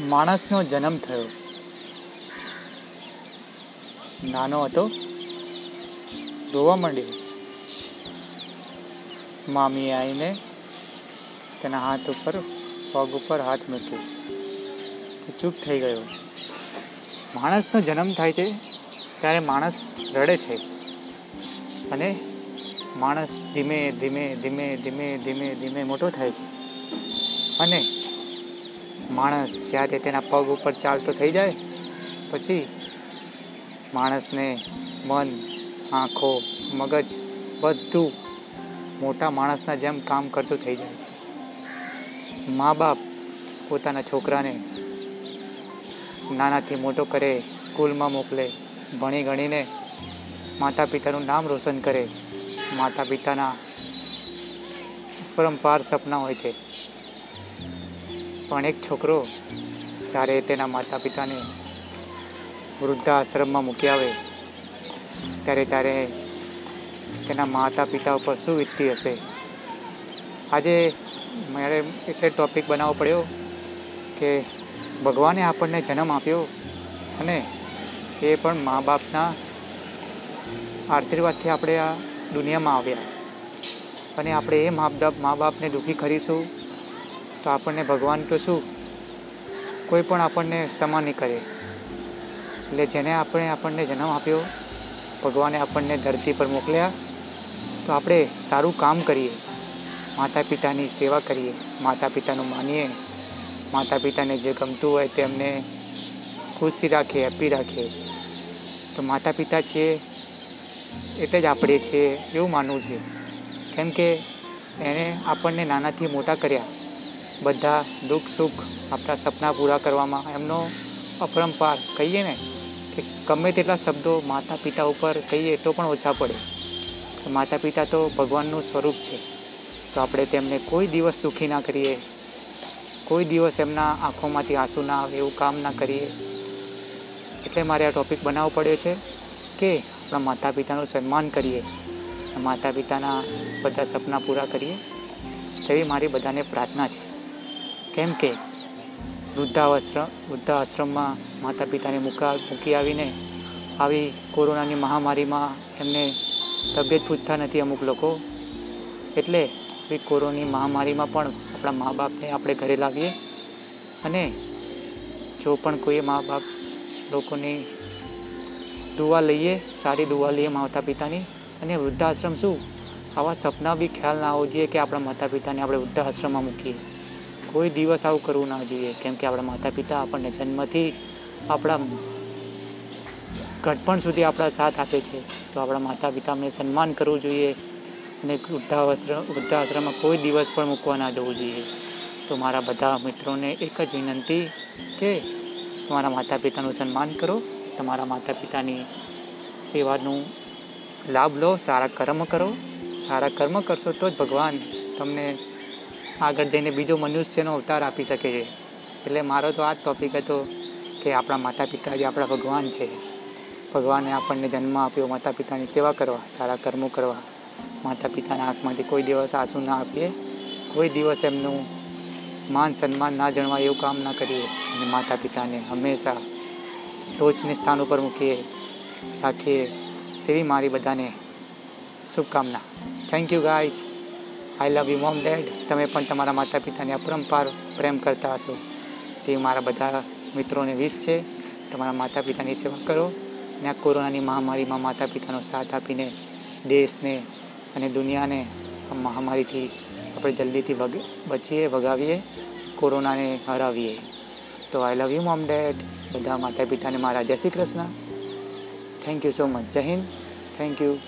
માણસનો જન્મ થયો. નાનો હતો. રોવા માંડ્યો. મામી આવીને તેના હાથ ઉપર, પગ ઉપર હાથ મૂક્યો. ચૂપ થઈ ગયો. માણસનો જન્મ થાય છે ત્યારે માણસ રડે છે. અને માણસ ધીમે ધીમે ધીમે ધીમે ધીમે ધીમે મોટો થાય છે. અને માણસ જ્યારે તેના પગ ઉપર ચાલતો થઈ જાય, પછી માણસને મન, આંખો, મગજ બધું મોટા માણસના જેમ કામ કરતું થઈ જાય છે. મા બાપ પોતાના છોકરાને નાનાથી મોટો કરે, સ્કૂલમાં મોકલે, ભણી ગણીને માતા પિતાનું નામ રોશન કરે. માતા પિતાના પરંપાર સપના હોય છે. પણ એક છોકરો જ્યારે તેના માતા પિતાને વૃદ્ધાશ્રમમાં મૂકી આવે, ત્યારે ત્યારે તેના માતા પિતા ઉપર શું વીતતી હશે? આજે મારે એટલે ટૉપિક બનાવવો પડ્યો કે ભગવાને આપણને જન્મ આપ્યો અને એ પણ મા બાપના આશીર્વાદથી આપણે આ દુનિયામાં આવ્યા. અને આપણે એ મા બાપ મા બાપને દુઃખી કરીશું તો આપણને ભગવાન તો શું? કોઈ પણ આપણને સમા નહીં કરે. એટલે જેને આપણે આપણને જન્મ આપ્યો, ભગવાને આપણને ધરતી પર મોકલ્યા, તો આપણે સારું કામ કરીએ. માતા પિતાની સેવા કરીએ. માતા પિતાનું માનીએ. માતા પિતાને જે ગમતું હોય તેમને ખુશી રાખીએ હેપી રાખીએ તો માતા પિતા છીએ એટલે જ આપણે છીએ એવું માનવું છે કેમ કે એણે આપણને નાનાથી મોટા કર્યા. બધા દુઃખ, સુખ આપણા સપના પૂરા કરવામાં એમનો અપરંપાર કહીએ ને કે ગમે તેટલા શબ્દો માતા પિતા ઉપર કહીએ તો પણ ઓછા પડે. માતા પિતા તો ભગવાનનું સ્વરૂપ છે. તો આપણે તેમને કોઈ દિવસ દુઃખી ના કરીએ, કોઈ દિવસ એમના આંખોમાંથી આંસુ ના આવે એવું કામ ના કરીએ. એટલે મારે આ ટૉપિક બનાવવો પડ્યો છે કે આપણા માતા પિતાનું સન્માન કરીએ, માતા પિતાના બધા સપના પૂરા કરીએ. તેવી મારી બધાને પ્રાર્થના છે. કેમ કે વૃદ્ધાશ્રમ વૃદ્ધાશ્રમમાં માતા પિતાને મૂકા મૂકી આવીને આવી કોરોનાની મહામારીમાં એમને તબિયત પૂછતા નથી અમુક લોકો. એટલે આવી કોરોની મહામારીમાં પણ આપણા મા બાપને આપણે ઘરે લાવીએ. અને જો પણ કોઈ મા બાપ લોકોની દુવા લઈએ, સારી દુવા લઈએ માતા પિતાની અને વૃદ્ધાશ્રમ શું? આવા સપના બી ખ્યાલ ના આવવો જોઈએ કે આપણા માતા પિતાને આપણે વૃદ્ધાશ્રમમાં મૂકીએ. કોઈ દિવસ આવું કરવું ના જોઈએ. કેમ કે આપણા માતા પિતા આપણને જન્મથી આપણા ઘટપણ સુધી આપણા સાથ આપે છે. તો આપણા માતા પિતાને સન્માન કરવું જોઈએ અને વૃદ્ધાશ્રમ વૃદ્ધાશ્રમમાં કોઈ દિવસ પણ મૂકવા ના જવું જોઈએ. તો મારા બધા મિત્રોને એક જ વિનંતી કે તમારા માતા પિતાનું સન્માન કરો. તમારા માતા પિતાની સેવાનું લાભ લો. સારા કર્મ કરો. સારા કર્મ કરશો તો જ ભગવાન તમને આગળ જઈને બીજો મનુષ્યનો અવતાર આપી શકે છે. એટલે મારો તો આ જ ટોપિક હતો કે આપણા માતા પિતા જે આપણા ભગવાન છે, ભગવાને આપણને જન્મ આપ્યો માતા પિતાની સેવા કરવા, સારા કર્મો કરવા. માતા પિતાના આંખમાંથી કોઈ દિવસ આંસુ ના આપીએ, કોઈ દિવસ એમનું માન સન્માન ના જણવા એવું કામ ના કરીએ. અને માતા પિતાને હંમેશા ટોચની સ્થાન ઉપર મૂકીએ, રાખીએ, તેવી મારી બધાને શુભકામના. Thank you guys I love you mom dad તમે પણ તમારા માતા પિતાને અપરંપાર પ્રેમ કરતા હશો. તે મારા બધા મિત્રોને વિશ છે. તમારા માતા પિતાની સેવા કરો અને આ કોરોનાની મહામારીમાં માતા પિતાનો સાથ આપીને દેશને અને દુનિયાને મહામારીથી આપણે જલ્દીથી વગ, બચીએ, વગાવીએ, કોરોનાને હરાવીએ. તો I love you mom dad બધા માતા પિતાને મારા જય Shri Krishna. Thank you so much જય હિન્દ. Thank you